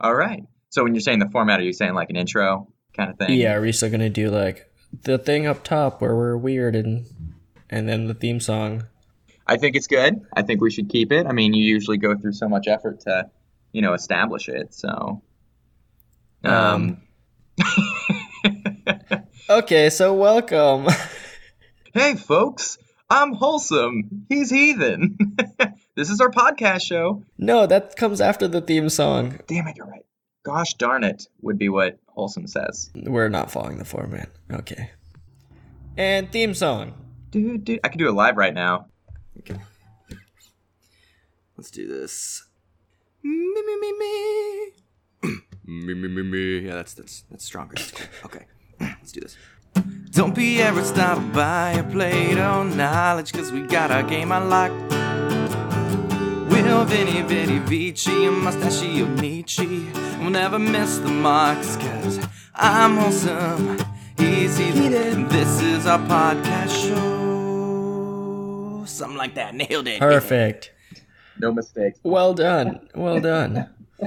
All right. So when you're saying the format, are you saying like an intro kind of thing? Yeah, are we still gonna do like the thing up top where we're weird and and then the theme song? I think it's good. I think we should keep it. I mean, you usually go through so much effort to, you know, establish it. So, um, Okay, so welcome. hey, folks, I'm wholesome. He's heathen. this is our podcast show. no, that comes after the theme song. Damn it, you're right. Gosh darn it, would be what wholesome says. We're not following the format. Okay. And theme song. Dude, dude, I can do it live right now. Okay. Let's do this. Me me me me. me me me me. Yeah, that's that's that's stronger. Okay. Let's do this. Don't be Aristotle by a Plato knowledge, cause we got our game unlocked. Will Vinny Vinny Vici and Mustachio Nietzsche will never miss the marks, cause I'm wholesome. He's heathen. This is our podcast show. Something like that. Nailed it. Perfect. No mistakes. Well done. Well done.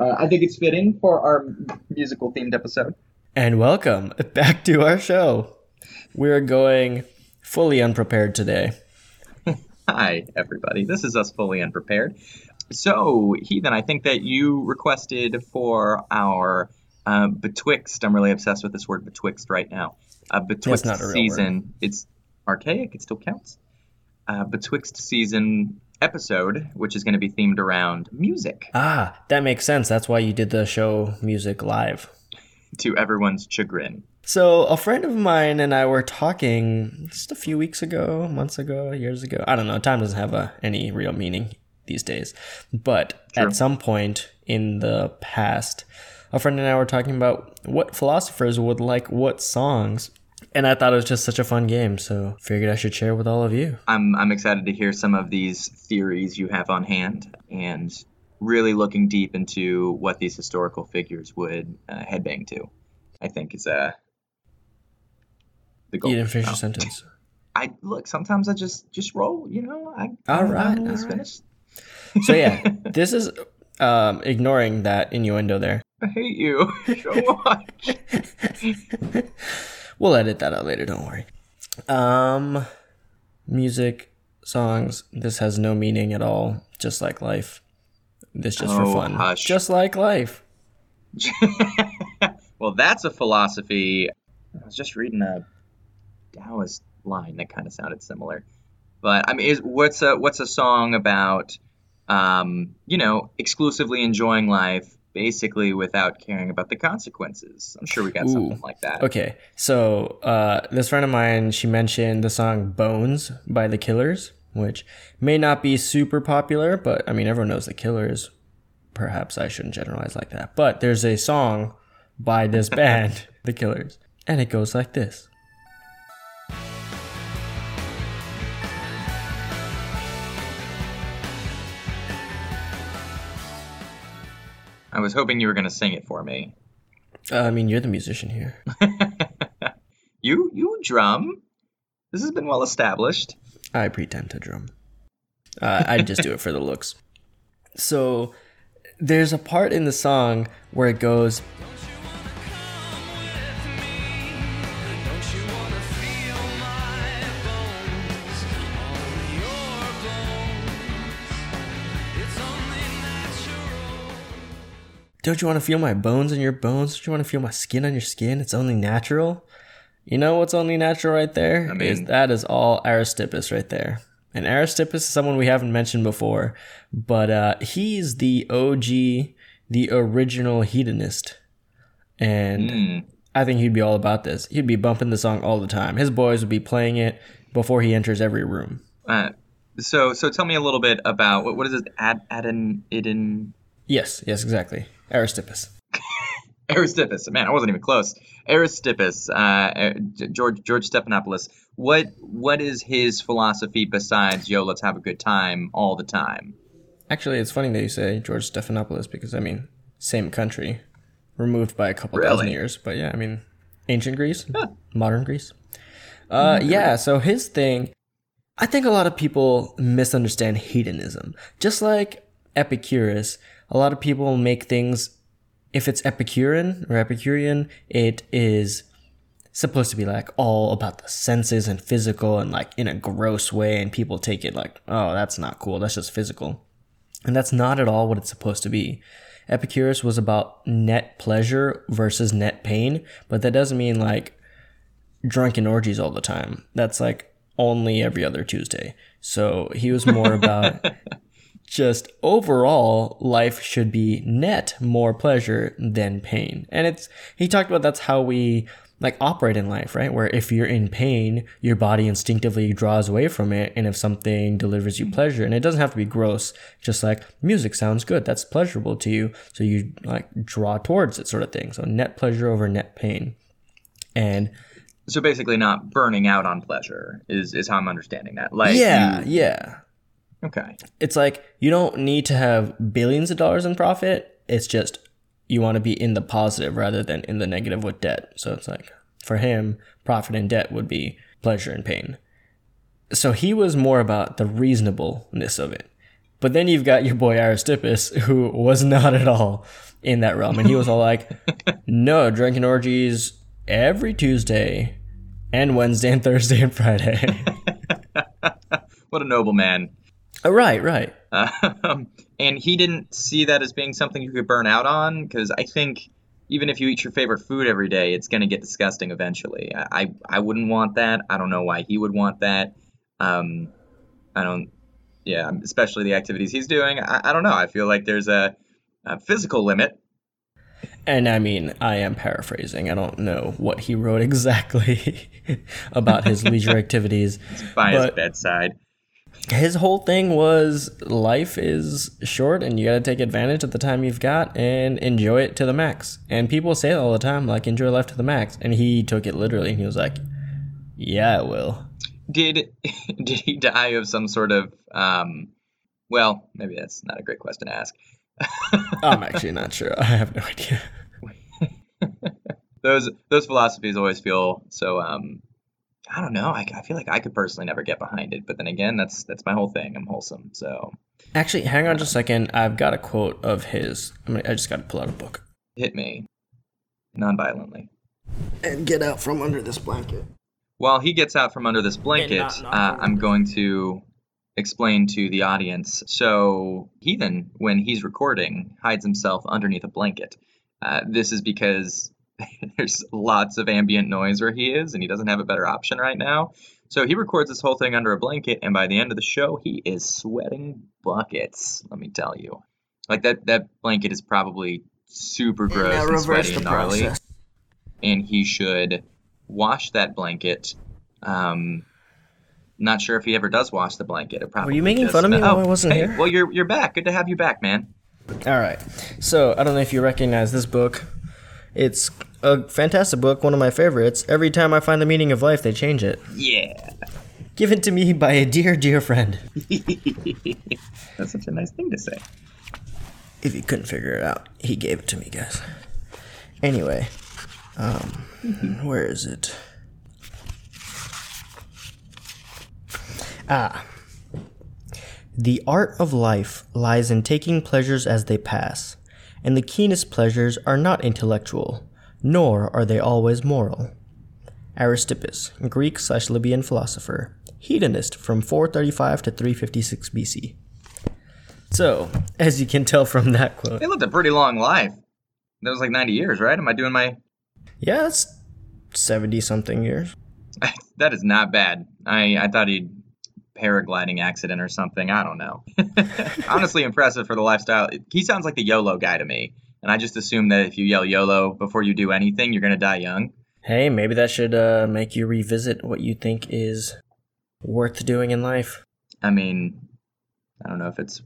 Uh, I think it's fitting for our musical themed episode. And welcome back to our show. We're going fully unprepared today. Hi, everybody. This is us fully unprepared. So, Heathen, I think that you requested for our uh, Betwixt. I'm really obsessed with this word Betwixt right now. Uh, Betwixt not a real season. It's archaic. It still counts. Uh, Betwixt season episode, which is going to be themed around music. Ah, that makes sense. That's why you did the show music live. To everyone's chagrin. So, a friend of mine and I were talking just a few weeks ago, months ago, years ago. I don't know. Time doesn't have a, any real meaning these days. But at some point in the past, a friend and I were talking about what philosophers would like what songs. And I thought it was just such a fun game. So, figured I should share with all of you. I'm I'm excited to hear some of these theories you have on hand and really looking deep into what these historical figures would uh, headbang to. I think is uh the goal. You didn't finish your sentence. I look. Sometimes I just just roll. You know. I All right, all right. finished. So, yeah, this is um, ignoring that innuendo there. I hate you so much. We'll edit that out later, don't worry. Um music, songs, this has no meaning at all, just like life. This just for Oh, fun. hush. Just like life. well, that's a philosophy. I was just reading a Taoist line that kind of sounded similar. But I mean, is what's a what's a song about? Um, you know, exclusively enjoying life, basically without caring about the consequences. I'm sure we got something like that. Okay. So, uh this friend of mine, she mentioned the song Bones by the Killers, which may not be super popular, but I mean everyone knows the Killers. Perhaps I shouldn't generalize like that. But there's a song by this band, the Killers, and it goes like this. I was hoping you were going to sing it for me. Uh, I mean, you're the musician here. you you drum. This has been well established. I pretend to drum. Uh, I just do it for the looks. So there's a part in the song where it goes, Don't you want to feel my bones in your bones? Don't you want to feel my skin on your skin? It's only natural. You know what's only natural right there? I Is mean- that is all Aristippus right there. And Aristippus is someone we haven't mentioned before, but uh, he's the OG, the original hedonist. And Mm. I think he'd be all about this. He'd be bumping the song all the time. His boys would be playing it before he enters every room. Uh, so so tell me a little bit about what what is it? Ad Adon Idin Yes, yes, exactly. Aristippus. Aristippus. Man, I wasn't even close. Aristippus, uh, uh, George George Stephanopoulos. What what is his philosophy besides yo, let's have a good time all the time? Actually, it's funny that you say George Stephanopoulos because I mean, same country, removed by a couple Really? thousand years. But yeah, I mean, ancient Greece, modern Greece. Uh, yeah. So his thing, I think a lot of people misunderstand hedonism. Just like Epicurus, a lot of people make things if it's Epicurean or Epicurean, it is supposed to be like all about the senses and physical and like in a gross way and people take it like, oh, that's not cool. That's just physical. And that's not at all what it's supposed to be. Epicurus was about net pleasure versus net pain, but that doesn't mean like drunken orgies all the time. That's like only every other Tuesday. So he was more about just overall life should be net more pleasure than pain. And it's he talked about that's how we like operate in life, right? Where if you're in pain, your body instinctively draws away from it. And if something delivers you pleasure, and it doesn't have to be gross, just like music sounds good, that's pleasurable to you. So you like draw towards it sort of thing. So net pleasure over net pain. And so basically not burning out on pleasure is, is how I'm understanding that. Like yeah, you- yeah. Okay. It's like you don't need to have billions of dollars in profit. It's just you want to be in the positive rather than in the negative with debt. So it's like for him, profit and debt would be pleasure and pain. So he was more about the reasonableness of it. But then you've got your boy Aristippus, who was not at all in that realm. And he was all like, no, drinking orgies every Tuesday and Wednesday and Thursday and Friday. What a noble man. Oh, right, right. Um, and he didn't see that as being something you could burn out on because I think even if you eat your favorite food every day, it's going to get disgusting eventually. I, I, I wouldn't want that. I don't know why he would want that. Um, I don't, yeah, especially the activities he's doing. I, I don't know. I feel like there's a, a physical limit. And I mean, I am paraphrasing. I don't know what he wrote exactly about his leisure activities. It's by his bedside. His whole thing was life is short and you got to take advantage of the time you've got and enjoy it to the max. And people say it all the time, like, enjoy life to the max. And he took it literally and he was like, yeah, I will. Did did he die of some sort of um? Well, maybe that's not a great question to ask. I'm actually not sure. I have no idea. those those philosophies always feel so um i don't know I, I feel like i could personally never get behind it but then again that's that's my whole thing i'm wholesome so Actually, hang on just a second. I've got a quote of his. I mean, I just got to pull out a book. hit me non-violently And get out from under this blanket. while he gets out from under this blanket not knock uh, i'm going to explain to the audience so heathen when he's recording hides himself underneath a blanket uh, this is because there's lots of ambient noise where he is and he doesn't have a better option right now so he records this whole thing under a blanket and by the end of the show he is sweating buckets let me tell you like that that blanket is probably super gross and, sweaty and gnarly and he should wash that blanket um not sure if he ever does wash the blanket. It probably you making just- fun of me oh, while I wasn't hey, here? Well, you're you're back. Good to have you back, man. All right. So I don't know if you recognize this book. It's a fantastic book, one of my favorites. Every time I find the meaning of life, they change it. Yeah, Given to me by a dear, dear friend. that's such a nice thing to say. If you couldn't figure it out, he gave it to me, guys. Anyway, um, where is it? Ah. The art of life lies in taking pleasures as they pass, and the keenest pleasures are not intellectual, nor are they always moral. Aristippus, Greek slash Libyan philosopher, hedonist from 435 to 356 BC. So, as you can tell from that quote, They lived a pretty long life. That was like 90 years, right? Am I doing my? yeah, that's 70 something years. that is not bad. I I thought he'd paragliding accident or something. I don't know. Honestly, impressive for the lifestyle. He sounds like the YOLO guy to me, and I just assume that if you yell YOLO before you do anything, you're gonna die young. Hey, maybe that should uh, make you revisit what you think is worth doing in life. I mean, I don't know if it's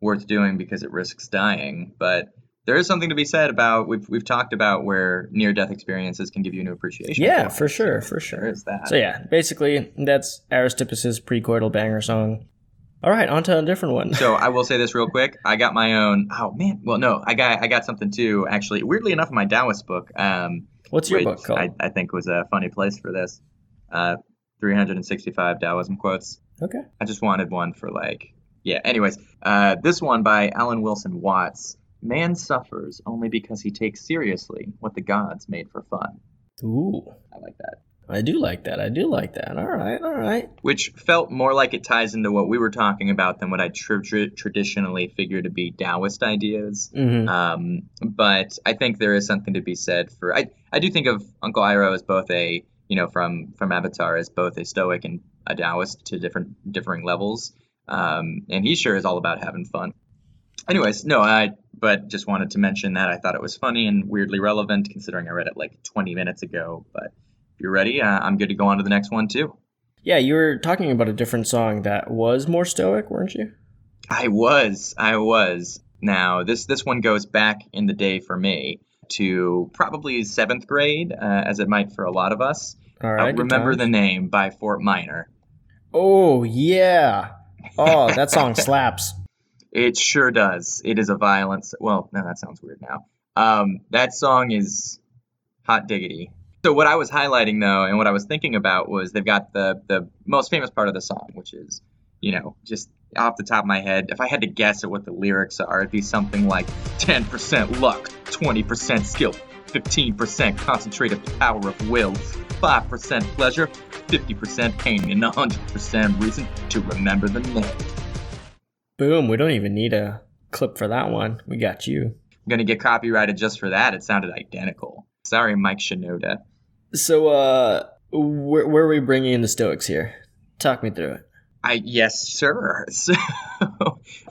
worth doing because it risks dying, but there is something to be said about we've we've talked about where near death experiences can give you a new appreciation. Yeah, for for sure, for sure. is that. So yeah, basically that's Aristippus's precoital banger song. All right, on to a different one. So I will say this real quick. I got my own. Oh man. Well, no, I got I got something too. Actually, weirdly enough, in my Taoist book. Um, What's your book called? I, I think was a funny place for this. Uh, 365 Taoism quotes. okay. I just wanted one for like, yeah. Anyways, uh, this one by Alan Wilson Watts Man suffers only because he takes seriously what the gods made for fun. Ooh, I like that. I do like that. I do like that. All right, all right. Which felt more like it ties into what we were talking about than what I tr- tr- traditionally figure to be Taoist ideas. hmm Um, but I think there is something to be said for. I, I do think of Uncle Iroh as both a you know from from Avatar as both a Stoic and a Taoist to different differing levels. Um, and he sure is all about having fun. Anyways, no, I but just wanted to mention that I thought it was funny and weirdly relevant considering I read it like 20 minutes ago. But if you're ready, uh, I'm good to go on to the next one too. Yeah, you were talking about a different song that was more stoic, weren't you? I was, I was. Now this this one goes back in the day for me to probably seventh grade, uh, as it might for a lot of us. All Uh, remember the name by Fort Minor. Oh yeah. Oh, that song slaps. It sure does. It is a violence. Well, no, that sounds weird now. Um, that song is hot diggity. So what I was highlighting though, and what I was thinking about was they've got the the most famous part of the song, which is, you know, just off the top of my head, if I had to guess at what the lyrics are, it'd be something like 10% luck, 20% skill, 15% concentrated power of will, 5% pleasure, 50% pain, and 100% reason to remember the name. Boom. We don't even need a clip for that one. We got you. I'm gonna get copyrighted just for that. It sounded identical. Sorry, Mike Shinoda. So, uh, where, where are we bringing in the Stoics here? Talk me through it. I yes, sir. So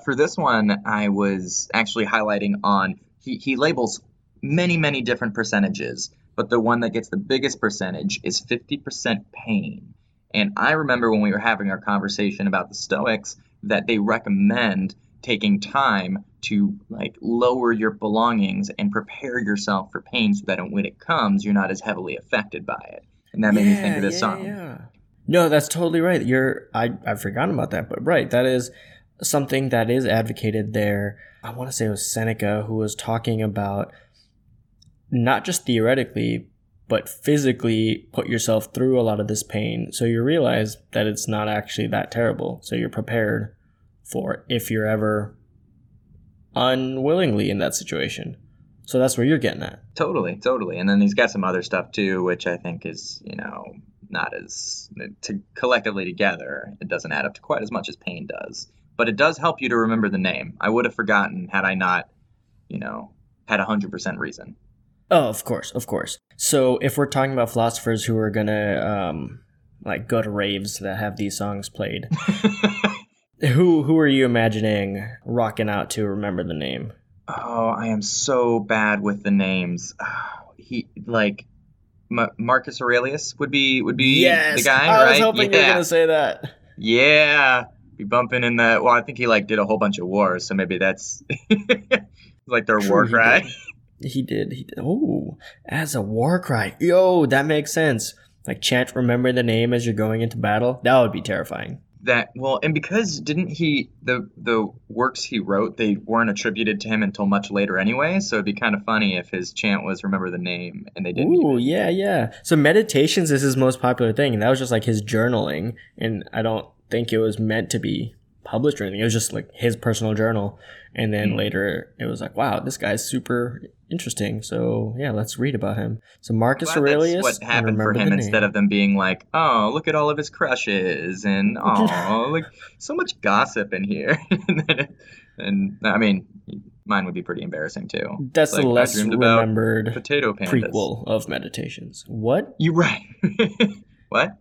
for this one, I was actually highlighting on he, he labels many many different percentages, but the one that gets the biggest percentage is 50% pain. And I remember when we were having our conversation about the Stoics that they recommend taking time to like lower your belongings and prepare yourself for pain so that when it comes, you're not as heavily affected by it. And that made me think of this yeah, song. Yeah. No, that's totally right. You're I I've forgotten about that, but right, that is something that is advocated there. I want to say it was Seneca who was talking about not just theoretically, but physically put yourself through a lot of this pain so you realize that it's not actually that terrible. So you're prepared for if you're ever unwillingly in that situation. So that's where you're getting at. Totally, totally. And then he's got some other stuff too, which I think is, you know, not as to collectively together, it doesn't add up to quite as much as pain does. But it does help you to remember the name. I would have forgotten had I not, you know, had a hundred percent reason. Oh, of course, of course. So if we're talking about philosophers who are gonna um like go to raves that have these songs played, who who are you imagining rocking out to remember the name? Oh, I am so bad with the names. Oh, he like Ma- Marcus Aurelius would be would be the guy, I right? was hoping you were gonna say that. Yeah, be bumping in that. Well, I think he like did a whole bunch of wars, so maybe that's like their war True, he cry. He did. He did. Oh, as a war cry. Yo, that makes sense. Like chant, remember the name as you're going into battle. That would be terrifying. That well, and because didn't he the the works he wrote they weren't attributed to him until much later anyway, so it'd be kind of funny if his chant was remember the name and they didn't. Ooh, even- yeah, yeah. So meditations is his most popular thing, and that was just like his journaling. And I don't think it was meant to be published or anything. It was just like his personal journal. And then Hmm. later, it was like, wow, this guy's super interesting. So yeah, let's read about him. So Marcus Aurelius. That's what happened for him instead name. of them being like, "Oh, look at all of his crushes," and "Oh, like so much gossip in here." and, I mean, mine would be pretty embarrassing too. That's Like, the less remembered Potato pandas. prequel of meditations. What? You right? what?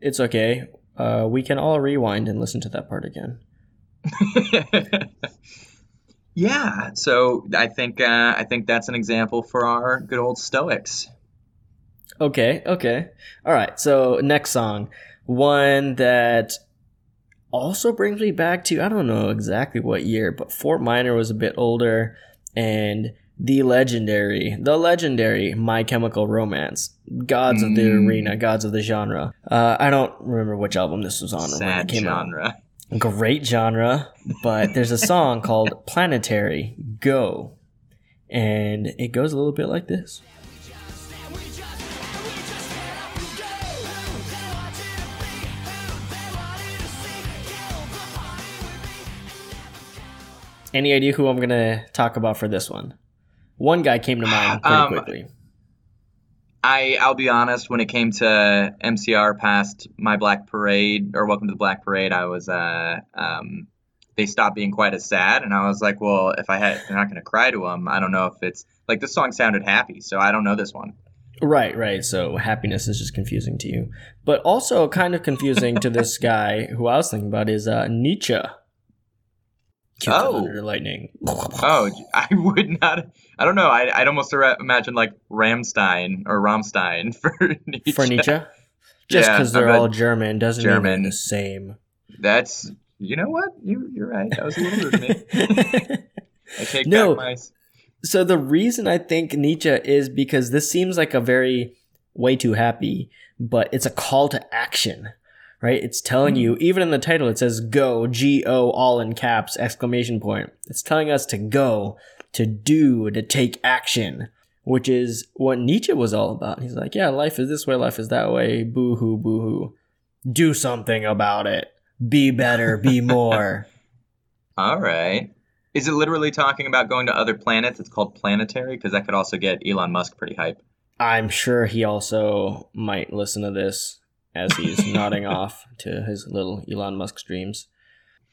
it's okay. Uh, we can all rewind and listen to that part again. Yeah. So I think uh, I think that's an example for our good old Stoics. Okay, okay. All right. So next song, one that also brings me back to I don't know exactly what year, but Fort Minor was a bit older, and the legendary, the legendary My Chemical Romance, Gods of the Mm. Arena, Gods of the Genre. Uh, I don't remember which album this was on or when it Sad came genre. out. Great genre, but there's a song called Planetary Go, and it goes a little bit like this. Any idea who I'm gonna talk about for this one? One guy came to mind pretty Um, quickly. I I'll be honest. When it came to MCR past my Black Parade or Welcome to the Black Parade, I was uh um they stopped being quite as sad, and I was like, well, if I had, they're not gonna cry to them. I don't know if it's like this song sounded happy, so I don't know this one. Right, right. So happiness is just confusing to you, but also kind of confusing to this guy who I was thinking about is uh, Nietzsche. Oh. Thunder Lightning. Oh, I would not. I don't know. I, I'd almost imagine like Rammstein or Rammstein for Nietzsche. for Nietzsche. Just because I they're all German doesn't mean German. they're the same. That's you know what you you're right. That was a little rude of me. I take No. my. so the reason I think Nietzsche is because this seems like a very way too happy, but it's a call to action, right? It's telling you, mm-hmm. even in the title, it says go, G O, all in caps, exclamation point. It's telling us to go, to do, to take action, which is what Nietzsche was all about. He's like, yeah, life is this way, life is that way, boo hoo, boo hoo. Do something about it. Be better, be more. All right. Is it literally talking about going to other planets? It's called planetary because that could also get Elon Musk pretty hype. I'm sure he also might listen to this as he's nodding off to his little Elon Musk dreams.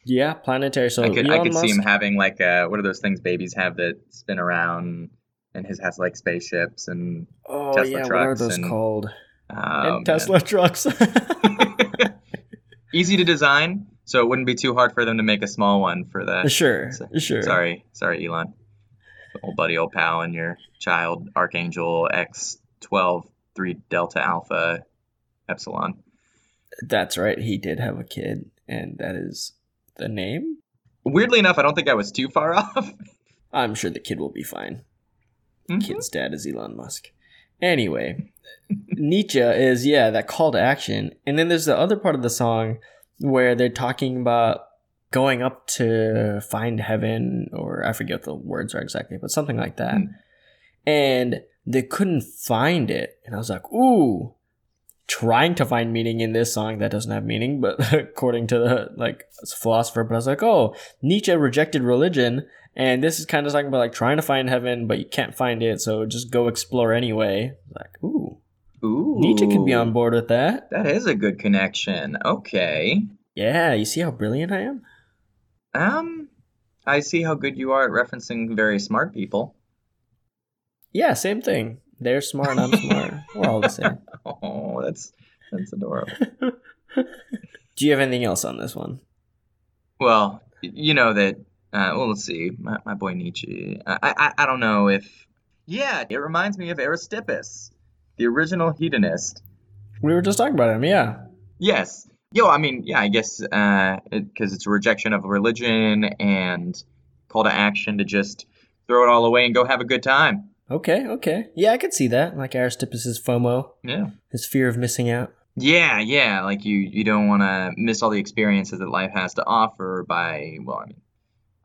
Yeah, planetary. So I could I could Musk, see him having like uh what are those things babies have that spin around, and his has like spaceships and oh Tesla yeah, what are trucks those and- called? oh, and man. Tesla trucks. easy to design, so it wouldn't be too hard for them to make a small one for that. sure, So- sure. Sorry, sorry, Elon. Old buddy, old pal, and your child, Archangel X twelve three Delta Alpha Epsilon. That's right. He did have a kid, and that is the name. Weirdly enough, I don't think I was too far off. I'm sure the kid will be fine. Mhm. Kid's dad is Elon Musk. Anyway, Nietzsche is yeah that call to action, and then there's the other part of the song where they're talking about going up to find heaven, or I forget what the words are exactly, but something like that. Mm. And they couldn't find it, and I was like, ooh. Trying to find meaning in this song that doesn't have meaning, but according to the like philosopher, but I was like, oh, Nietzsche rejected religion, and this is kind of talking about like trying to find heaven, but you can't find it, so just go explore anyway. Like, ooh, Ooh, Nietzsche could be on board with that. That is a good connection. Okay. Yeah, you see how brilliant I am? Um, I see how good you are at referencing very smart people. Yeah, same thing. They're smart, and I'm smart. We're all the same. Oh, that's that's adorable. Do you have anything else on this one? Well, you know that. Uh, well, let's see. My, my boy Nietzsche. I, I I don't know if. Yeah, it reminds me of Aristippus, the original hedonist. We were just talking about him, yeah. Yes. Yo, I mean, yeah, I guess because it, 'cause it's a rejection of religion and call to action to just throw it all away and go have a good time. Okay, okay. Yeah, I could see that. Like Aristippus' FOMO, Yeah. his fear of missing out. Yeah, yeah. Like you, you don't want to miss all the experiences that life has to offer by, well, I mean,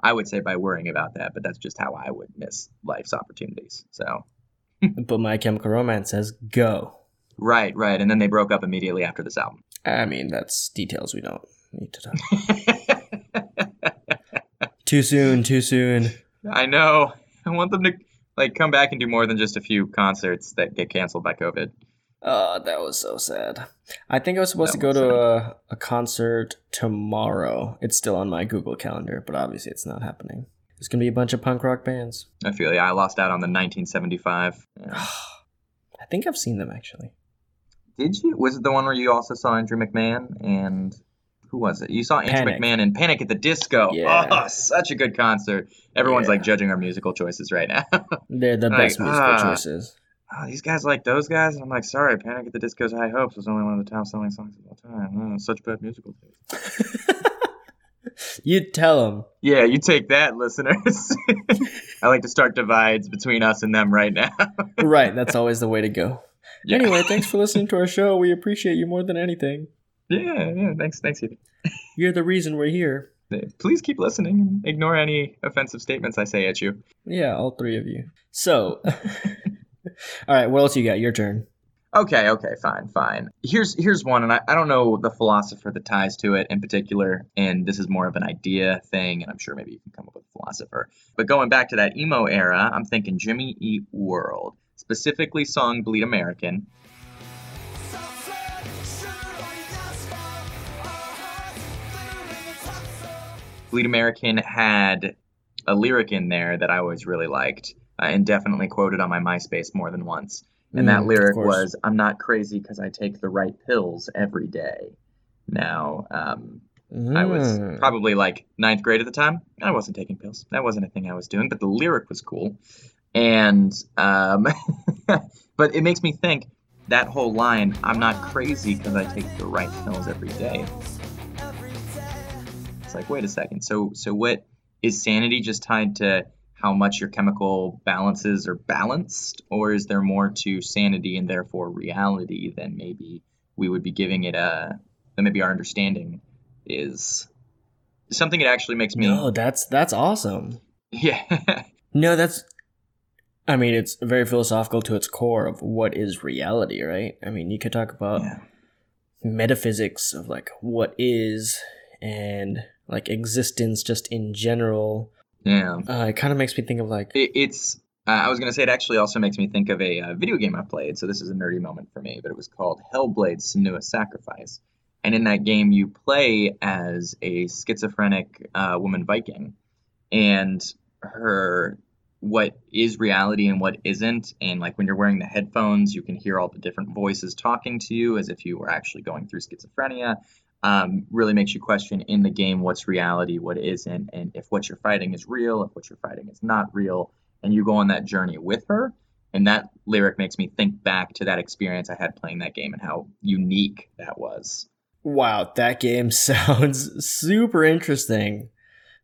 I would say by worrying about that, but that's just how I would miss life's opportunities. So, But My Chemical Romance says go. right, right. And then they broke up immediately after this album. I mean, that's details we don't need to talk. too soon, too soon. I know. I want them to like come back and do more than just a few concerts that get canceled by COVID. Oh, that was so sad. I think I was supposed That to go to a, a concert tomorrow. It's still on my Google Calendar, but obviously it's not happening. There's gonna be a bunch of punk rock bands. I feel yeah, I lost out on the 1975. Yeah. I think I've seen them actually. Did you? Was it the one where you also saw Andrew McMahon and who was it? You saw Andrew Panic. McMahon in Panic at the Disco. Yeah. Oh, such a good concert. Everyone's Yeah. like judging our musical choices right now. They're the Like, best musical ah. choices. oh, these guys like those guys. And I'm like, sorry, Panic at the Disco's High Hopes was only one of the top selling songs of all time. Oh, such bad musical taste. you tell them. Yeah, you take that, listeners. I like to start divides between us and them right now. right, that's always the way to go. Yeah. Anyway, thanks for listening to our show. We appreciate you more than anything. Yeah, yeah. Thanks, thanks, Ethan. You're the reason we're here. Please keep listening and ignore any offensive statements I say at you. Yeah, all three of you. So, all right, what else you got? Your turn. Okay, okay, fine, fine. Here's here's one, and I, I don't know the philosopher that ties to it in particular, and this is more of an idea thing, and I'm sure maybe you can come up with a philosopher. But going back to that emo era, I'm thinking Jimmy Eat World, specifically song Bleed American. Bleed American had a lyric in there that I always really liked, uh, and definitely quoted on my MySpace more than once. And that Mm, of lyric was, "I'm not crazy because I take the right pills every day." Now, um, I was Mm. probably like ninth grade at the time. I wasn't taking pills. That wasn't a thing I was doing, but the lyric was cool. And, um, but it makes me think that whole line, I'm not crazy because I take the right pills every day. It's like, wait a second. So, so what is sanity just tied to how much your chemical balances are balanced? Or is there more to sanity and therefore reality than maybe we would be giving it a, than maybe our understanding is something that actually makes me No, that's that's awesome. yeah No, that's. I mean, it's very philosophical to its core of what is reality, right? I mean, you could talk about yeah metaphysics of like what is and like existence just in general. yeah. Uh, it kind of makes me think of like it, it's uh, i was going to say it actually also makes me think of a uh, video game i played. So this is a nerdy moment for me but it was called hellblade senua's sacrifice. And in that game you play as a schizophrenic uh, woman viking. And her what is reality and what isn't and like when you're wearing the headphones you can hear all the different voices talking to you as if you were actually going through schizophrenia um, really makes you question in the game what's reality what isn't and if what you're fighting is real if what you're fighting is not real and you go on that journey with her and that lyric makes me think back to that experience i had playing that game and how unique that was wow, that game sounds super interesting.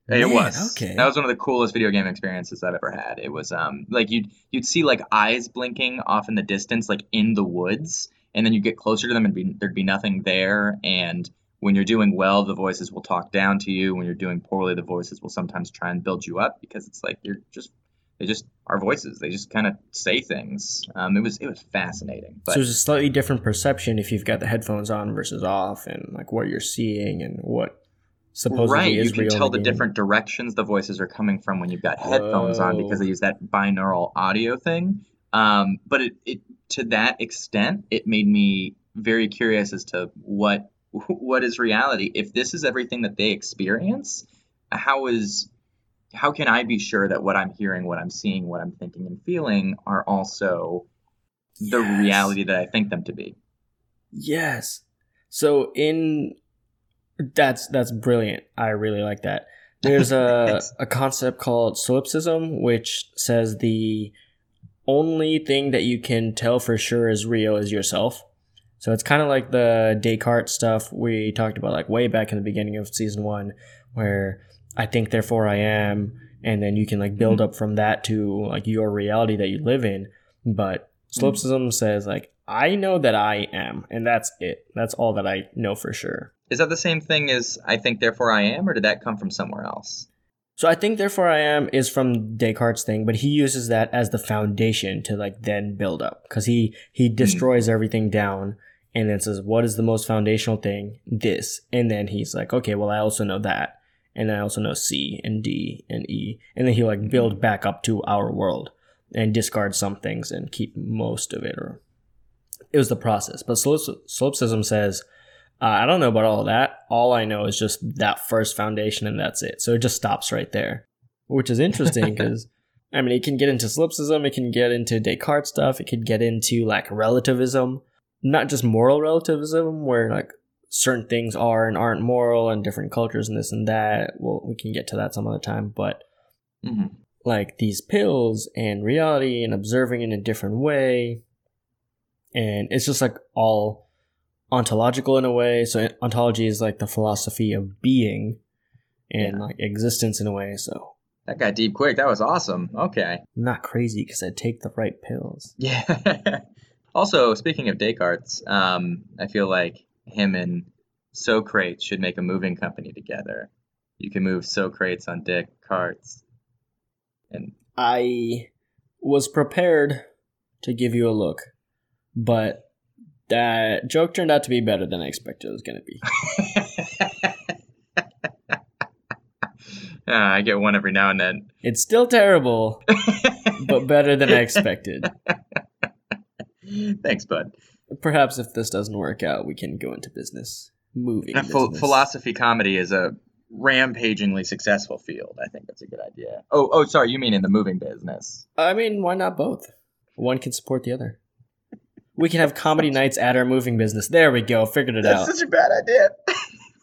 It Man, was. okay. That was one of the coolest video game experiences I've ever had. It was um like you'd you'd see like eyes blinking off in the distance, like in the woods, and then you get closer to them and be, there'd be nothing there. And when you're doing well, the voices will talk down to you. When you're doing poorly, the voices will sometimes try and build you up because it's like you're just they just are voices. They just kind of say things. Um, it was it was fascinating. But so there's a slightly different perception if you've got the headphones on versus off, and like what you're seeing and what supposedly right, is you can tell the different directions the voices are coming from when you've got headphones on because they use that binaural audio thing. Um, but it, it to that extent, it made me very curious as to what what is reality. If this is everything that they experience, how is how can I be sure that what I'm hearing, what I'm seeing, what I'm thinking and feeling are also the Yes. reality that I think them to be? Yes. So in that's that's brilliant. I really like that. There's a a concept called solipsism, which says the only thing that you can tell for sure is real is yourself. So it's kind of like the Descartes stuff we talked about, like way back in the beginning of season one, where I think therefore I am, and then you can like build mm-hmm. up from that to like your reality that you live in. But solipsism mm-hmm. says like I know that I am, and that's it. That's all that I know for sure. Is that the same thing as I think therefore I am, or did that come from somewhere else? So I think therefore I am is from Descartes' thing, but he uses that as the foundation to like then build up because he he hmm. destroys everything down and then says what is the most foundational thing? This. And then he's like okay well I also know that. And then I also know C and D and E. And then he like build back up to our world and discard some things and keep most of it or it was the process. But solipsism says uh, I don't know about all that. All I know is just that first foundation, and that's it. So it just stops right there, which is interesting because I mean, it can get into solipsism, it can get into Descartes stuff, it could get into like relativism, not just moral relativism, where like certain things are and aren't moral, and different cultures and this and that. Well, we can get to that some other time, but hmm like these pills and reality and observing in a different way. And it's just like all ontological in a way. So ontology is like the philosophy of being and Yeah. like existence in a way. So That got deep quick. That was awesome. Okay. I'm not crazy because I take the right pills. Yeah. Also, speaking of Descartes, um, I feel like him and Socrates should make a moving company together. You can move Socrates on Descartes. And I was prepared to give you a look, but That joke turned out to be better than I expected it was going to be. Ah, I get one every now and then. It's still terrible, but better than I expected. Thanks, bud. Perhaps if this doesn't work out, we can go into business. Moving. Uh, Ph- philosophy comedy is a rampagingly successful field. I think that's a good idea. Oh, oh, sorry, you mean in the moving business? I mean, why not both? One can support the other. We can have comedy nights at our moving business. There we go. Figured it That's out. such a bad idea.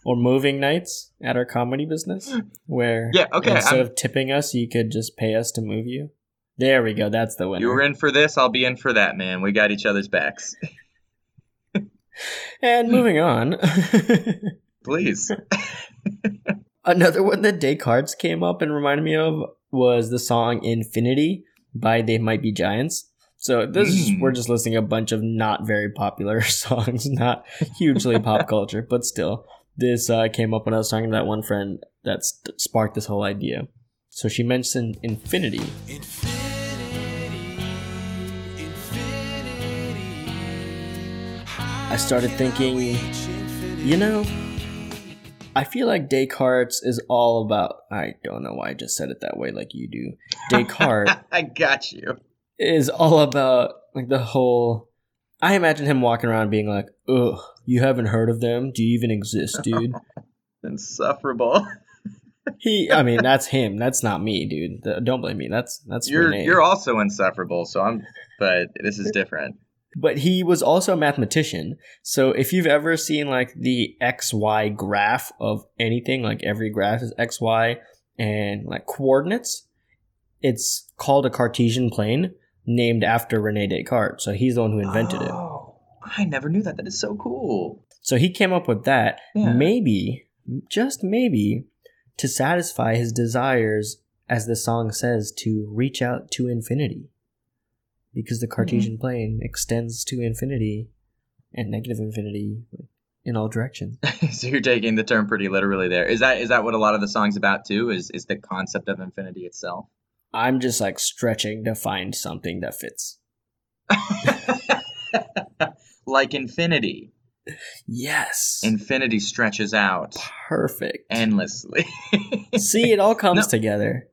Or moving nights at our comedy business, where Yeah, okay, instead I'm- of tipping us, you could just pay us to move you. There we go. That's the winner. You were in for this, I'll be in for that, man. We got each other's backs. And moving on. Please. Another one that Descartes came up and reminded me of was the song Infinity by They Might Be Giants. So this is, Mm. we're just listing a bunch of not very popular songs, not hugely pop culture, but still. This uh, came up when I was talking to that one friend that sparked this whole idea. So she mentioned Infinity. I started thinking, you know, I feel like Descartes is all about. I don't know why I just said it that way, like you do. Descartes I got you. is all about like the whole. I imagine him walking around being like, "Ugh, you haven't heard of them? Do you even exist, dude?" Insufferable. he, I mean, that's him. That's not me, dude. Don't blame me. That's that's You're you're also insufferable, so I'm but this is different. But he was also a mathematician. So if you've ever seen like the XY graph of anything, like every graph is XY and like coordinates, it's called a Cartesian plane named after Rene Descartes. So he's the one who invented it. Oh, I never knew that. That is so cool. So he came up with that. Yeah. Maybe, just maybe, to satisfy his desires, as the song says, to reach out to infinity. Because the Cartesian Mm-hmm. plane extends to infinity and negative infinity in all directions. so you're taking the term pretty literally there. Is that is that what a lot of the song's about too? Is is the concept of infinity itself? I'm just like stretching to find something that fits. like infinity. Yes. Infinity stretches out Perfect. endlessly. See, it all comes No. together.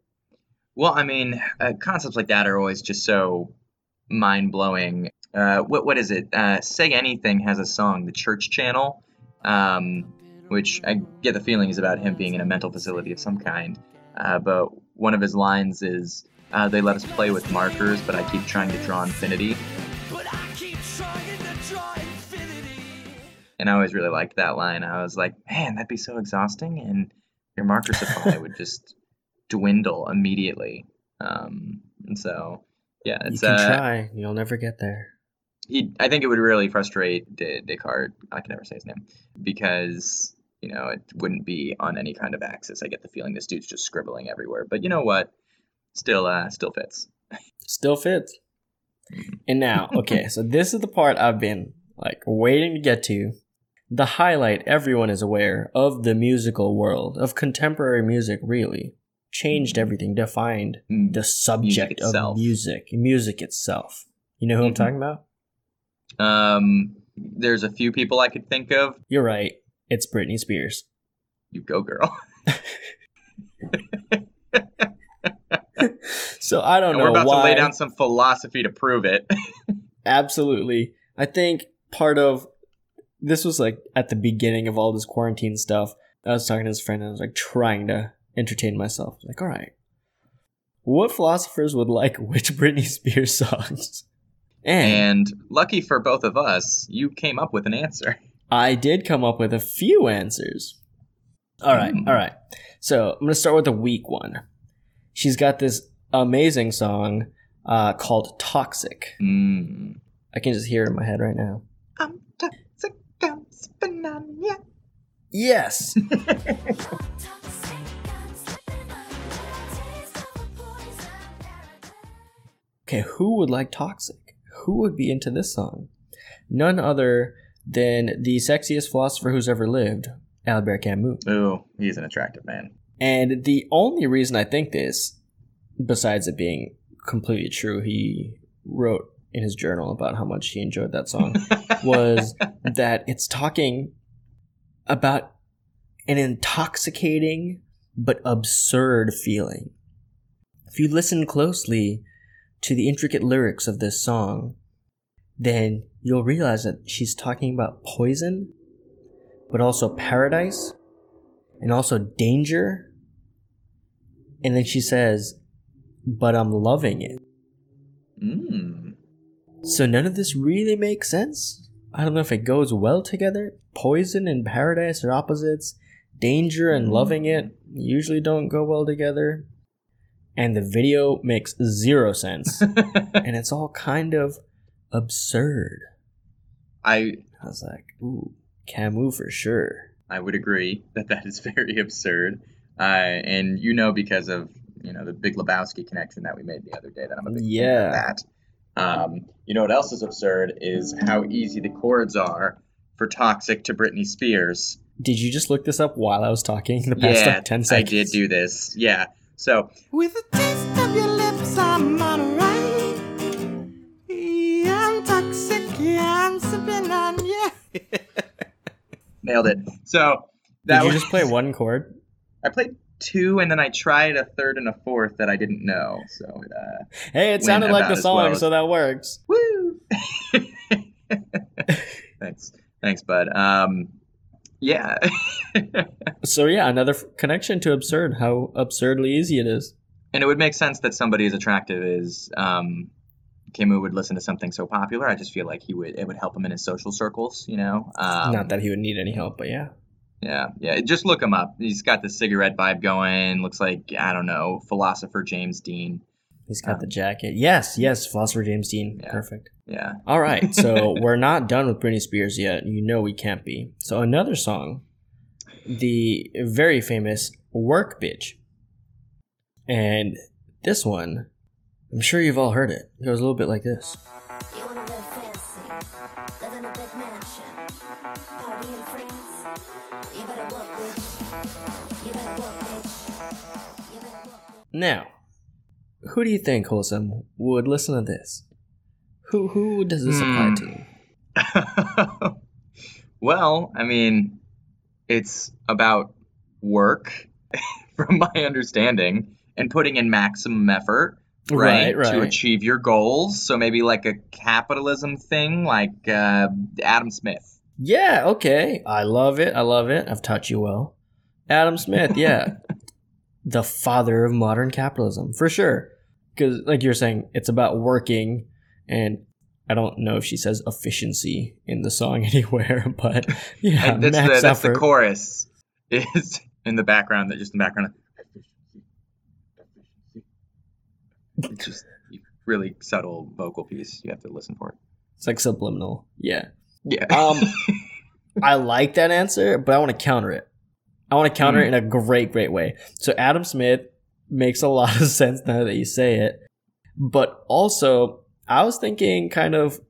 Well, I mean, uh, concepts like that are always just so mind blowing. Uh, what what is it? Uh, Say Anything has a song, the Church Channel, um, which I get the feeling is about him being in a mental facility of some kind. Uh, but one of his lines is, uh, "They let us play with markers, but I keep trying to draw infinity." But I keep trying to draw infinity. And I always really liked that line. I was like, man, that'd be so exhausting, and your marker supply would just dwindle immediately. Um, and so, yeah, You can uh, try. You'll never get there. he, I think it would really frustrate De- Descartes. I can never say his name because you know it wouldn't be on any kind of axis. I get the feeling this dude's just scribbling everywhere. But you know what? Still, uh, still fits. Still fits. And now, okay, so this is the part I've been like waiting to get to. The highlight everyone is aware of the musical world, of contemporary music, really. Changed everything, defined Mm. the subject of itself. music, music itself. You know who I'm Mhm. talking about? Um, there's a few people I could think of. You're right. It's Britney Spears. You go, girl. So I don't And know we're about why. to lay down some philosophy to prove it. Absolutely. I think part of this was like at the beginning of all this quarantine stuff. I was talking to this friend and I was like trying to entertain myself. Like, all right, what philosophers would like which Britney Spears songs? And, and lucky for both of us, you came up with an answer. I did come up with a few answers. All right, Hmm. all right. So I'm gonna start with a weak one. She's got this amazing song uh, called "Toxic." Mm. I can just hear it in my head right now. I'm toxic, I'm on ya. Yes. Okay, who would like Toxic? Who would be into this song? None other than the sexiest philosopher who's ever lived, Albert Camus. Ooh, he's an attractive man. And the only reason I think this, besides it being completely true, he wrote in his journal about how much he enjoyed that song was that it's talking about an intoxicating but absurd feeling. If you listen closely to the intricate lyrics of this song, then you'll realize that she's talking about poison, but also paradise, and also danger. And then she says, but I'm loving it. Mm. So none of this really makes sense. I don't know if it goes well together. Poison and paradise are opposites. Danger and loving it usually don't go well together. And the video makes zero sense. and it's all kind of absurd. I I was like, ooh, Camus for sure. I would agree that that is very absurd. Uh, and you know because of you know the Big Lebowski connection that we made the other day that I'm a big fan Yeah. of that. Um, you know what else is absurd is how easy the chords are for Toxic to Britney Spears. Did you just look this up while I was talking the past yeah, like 10 I did do this. Yeah. So With a taste of your lips, I'm on a ride. I'm toxic, yeah, I'm sipping on you. nailed it. So that Did you was just play one chord? I played two and then I tried a third and a fourth that I didn't know. So uh, Hey, it sounded like the song, well so that works. Woo! thanks, thanks, bud. Um, yeah, So yeah, another f- connection to absurd. How absurdly easy it is. and it would make sense that somebody as attractive as um, Camus would listen to something so popular. I just feel like he would it would help him in his social circles. You know, um, Not that he would need any help, but yeah. Yeah, yeah. Just look him up. He's got the cigarette vibe going. Looks like I don't know, philosopher James Dean. He's got Um, the jacket. Yes, yes, philosopher James Dean. Yeah. Perfect. Yeah. All right, so we're not done with Britney Spears yet. You know we can't be. So another song, the very famous "Work Bitch," and this one, I'm sure you've all heard it. It goes a little bit like this. Now, who do you think, Wholesome, would listen to this? Who who does this apply Hmm. to? well, I mean, it's about work, from my understanding, and putting in maximum effort, right, Right, to achieve your goals. So maybe like a capitalism thing, like uh, Adam Smith. Yeah, okay. I love it. I love it. I've taught you well. Adam Smith, yeah. the father of modern capitalism, for sure. Because, like you're saying, it's about working, and I don't know if she says efficiency in the song anywhere, but yeah, And that's, the, that's the chorus is in the background. That just in the background. It's just really subtle vocal piece. You have to listen for it. It's like subliminal. Yeah. Yeah. Um, I like that answer, but I want to counter it. I want to counter it in a great, great way. So Adam Smith makes a lot of sense now that you say it. But also, I was thinking kind of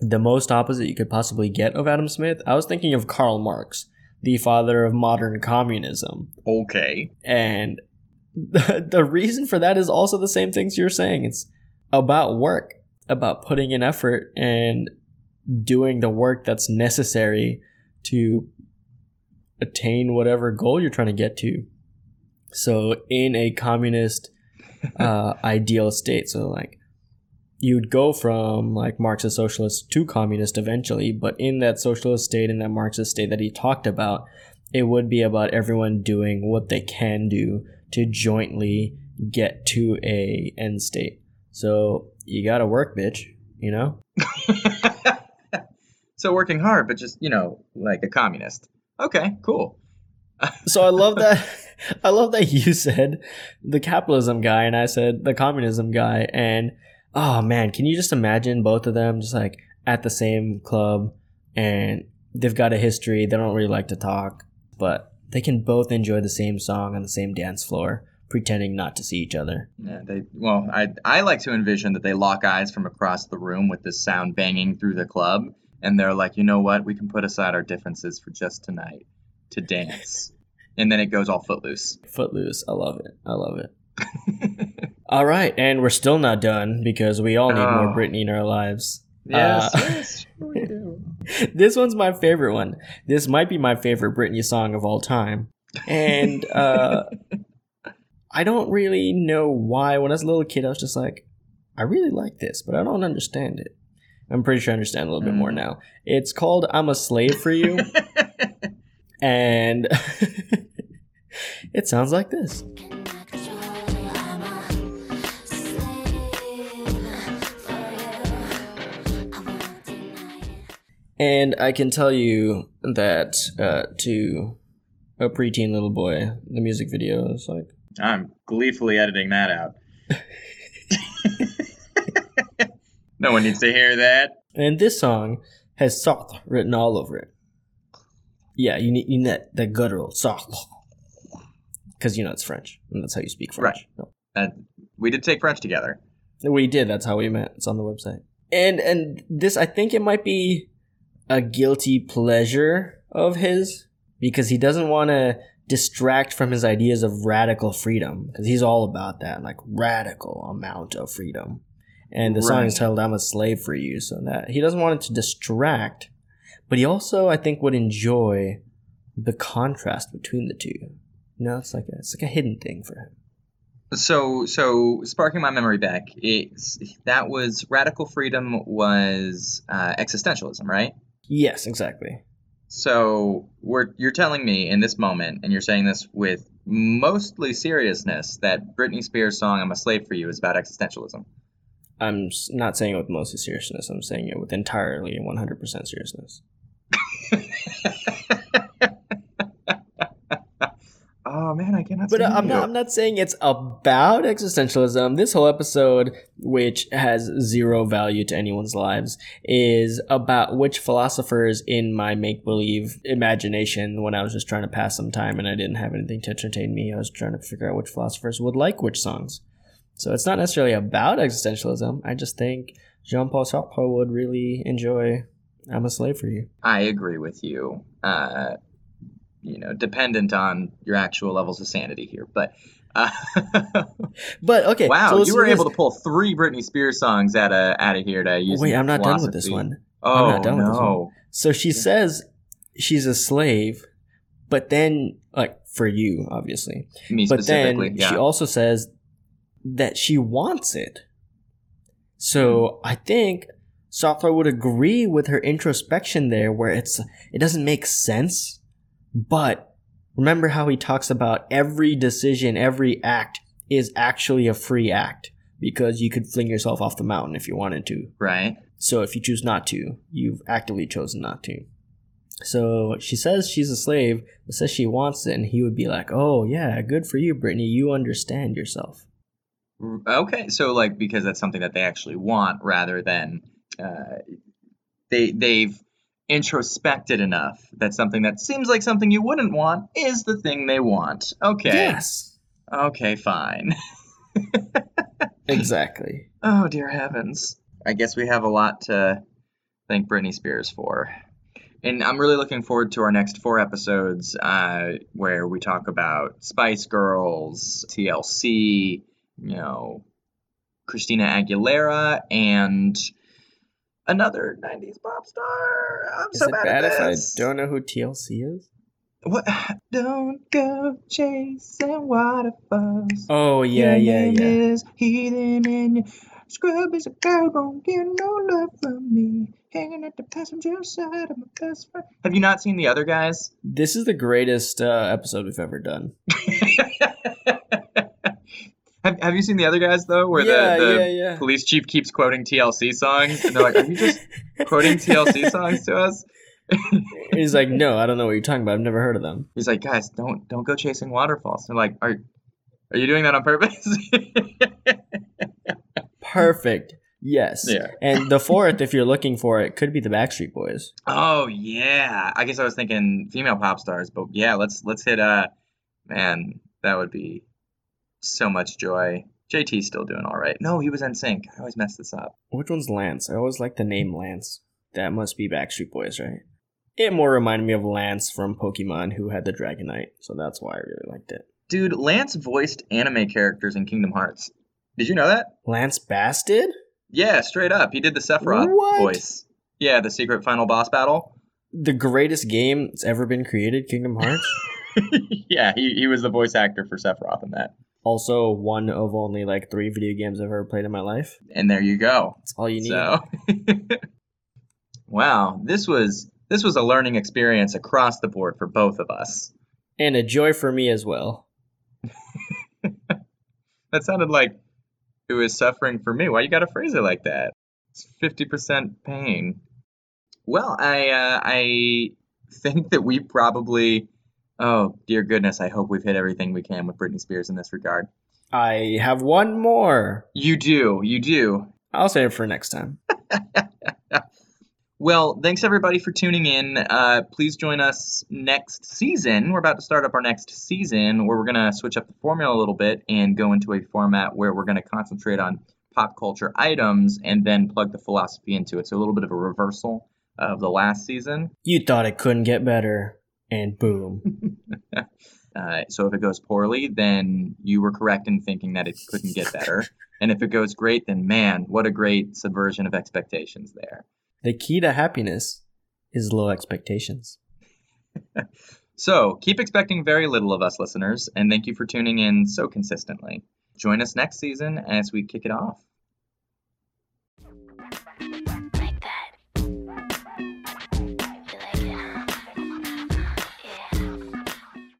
the most opposite you could possibly get of Adam Smith. I was thinking of Karl Marx, the father of modern communism. okay. And the, the reason for that is also the same things you're saying. It's about work, about putting in effort and doing the work that's necessary to attain whatever goal you're trying to get to. So, in a communist uh, ideal state, so like you'd go from like Marxist socialist to communist eventually, but in that socialist state, in that Marxist state that he talked about, it would be about everyone doing what they can do to jointly get to a end state. So you gotta work, bitch. You know. so working hard, but just you know, like a communist. Okay, cool. So I love that. I love that you said the capitalism guy and I said the communism guy. And oh man, can you just imagine both of them just like at the same club and they've got a history. They don't really like to talk, but they can both enjoy the same song on the same dance floor, pretending not to see each other. Yeah, they well, I I like to envision that they lock eyes from across the room with this sound banging through the club, and they're like, you know what, we can put aside our differences for just tonight to dance, and then it goes all footloose. Footloose. I love it. I love it. All right, and we're still not done because we all need more Oh. Britney in our lives. Yes, Uh, yes, sure we do. this one's my favorite one. This might be my favorite Britney song of all time. And uh, I don't really know why. When I was a little kid, I was just like, I really like this, but I don't understand it. I'm pretty sure I understand a little bit more Mm. now. It's called I'm a Slave for You. and it sounds like this. And I can tell you that uh, to a preteen little boy, the music video is like, I'm gleefully editing that out. no one needs to hear that. and this song has "soft" written all over it. Yeah, you need, you need that, that guttural "soft" because you know it's French, and that's how you speak French. No. Uh, we did take French together. We did. That's how we met. It's on the website. And and this, I think it might be a guilty pleasure of his because he doesn't want to distract from his ideas of radical freedom because he's all about that, like radical amount of freedom. And the song is titled "I'm a Slave for You," so that he doesn't want it to distract, but he also, I think, would enjoy the contrast between the two. Know, it's like a, it's like a hidden thing for him. So, so sparking my memory back, it's that was radical freedom was uh, existentialism, right? Yes, exactly. So we're you're telling me in this moment, and you're saying this with mostly seriousness, that Britney Spears' song "I'm a Slave for You" is about existentialism. I'm not saying it with mostly seriousness. I'm saying it with entirely 100% seriousness. Oh man, I cannot. But uh, I'm not. I'm not saying it's about existentialism. This whole episode, which has zero value to anyone's lives, is about which philosophers in my make believe imagination. When I was just trying to pass some time and I didn't have anything to entertain me, I was trying to figure out which philosophers would like which songs. So it's not necessarily about existentialism. I just think Jean Paul Sartre would really enjoy "I'm a Slave for You." I agree with you. Uh, you know, dependent on your actual levels of sanity here, but. Uh, But okay, wow, so you were this. able to pull three Britney Spears songs out of out of here to use. Wait, I'm not done with this one. Oh not done with this no! So she says she's a slave, but then, like, for you, obviously. Me But specifically, then yeah. she also says that she wants it. So Hmm. I think Sartre would agree with her introspection there, where it's it doesn't make sense. But remember how he talks about every decision, every act is actually a free act because you could fling yourself off the mountain if you wanted to. right. So if you choose not to, you've actively chosen not to. So she says she's a slave, but says she wants it, and he would be like, "Oh yeah, good for you, Britney. You understand yourself." Okay, so like because that's something that they actually want rather than uh, they they've introspected enough that something that seems like something you wouldn't want is the thing they want. Okay. Yes, Okay, fine. exactly. Oh dear heavens. I guess we have a lot to thank Britney Spears for. And I'm really looking forward to our next four episodes uh, where we talk about Spice Girls, TLC, you know, Christina Aguilera, and another 90s pop star. I'm Is so it bad, bad at if I don't know who TLC is? What? Don't go chasing waterfalls. Oh yeah, Your yeah, name yeah. is heathen and your scrub is a girl won't get no love from me. Hanging at the passenger side of my best friend. Have you not seen the other guys? This is the greatest uh, episode we've ever done. have, have you seen the other guys though, where Yeah, the, the yeah, yeah. police chief keeps quoting TLC songs, and they're like, "Are you just quoting TLC songs to us?" He's like, "No, I don't know what you're talking about. I've never heard of them." He's like, "Guys, don't don't go chasing waterfalls." They're like, "Are are you doing that on purpose?" Perfect. Yes. Yeah. And the fourth, if you're looking for it, could be the Backstreet Boys. Oh yeah. I guess I was thinking female pop stars, but yeah, let's let's hit uh man, that would be so much joy. JT's still doing all right. No, he was in sync. I always mess this up. Which one's Lance? I always like the name Lance. That must be Backstreet Boys, right? It more reminded me of Lance from Pokemon, who had the Dragonite, so that's why I really liked it. Dude, Lance voiced anime characters in Kingdom Hearts. Did you know that? Lance Bass did? Yeah, straight up. He did the Sephiroth What? voice. Yeah, the secret final boss battle. The greatest game that's ever been created, Kingdom Hearts. yeah, he, he was the voice actor for Sephiroth in that. Also, one of only like three video games I've ever played in my life. And there you go. That's all you need. So, wow, this was this was a learning experience across the board for both of us. And a joy for me as well. That sounded like it was suffering for me. Why you got to phrase it like that? It's fifty percent pain. Well, I uh, I think that we probably. Oh dear goodness! I hope we've hit everything we can with Britney Spears in this regard. I have one more. You do, you do. I'll save it for next time. Well, thanks everybody for tuning in. Uh, please join us next season. We're about to start up our next season where we're going to switch up the formula a little bit and go into a format where we're going to concentrate on pop culture items and then plug the philosophy into it. So a little bit of a reversal of the last season. You thought it couldn't get better, and boom. Uh, so if it goes poorly, then you were correct in thinking that it couldn't get better. and if it goes great, then man, what a great subversion of expectations there. the key to happiness is low expectations. So keep expecting very little of us listeners, and thank you for tuning in so consistently. Join us next season as we kick it off.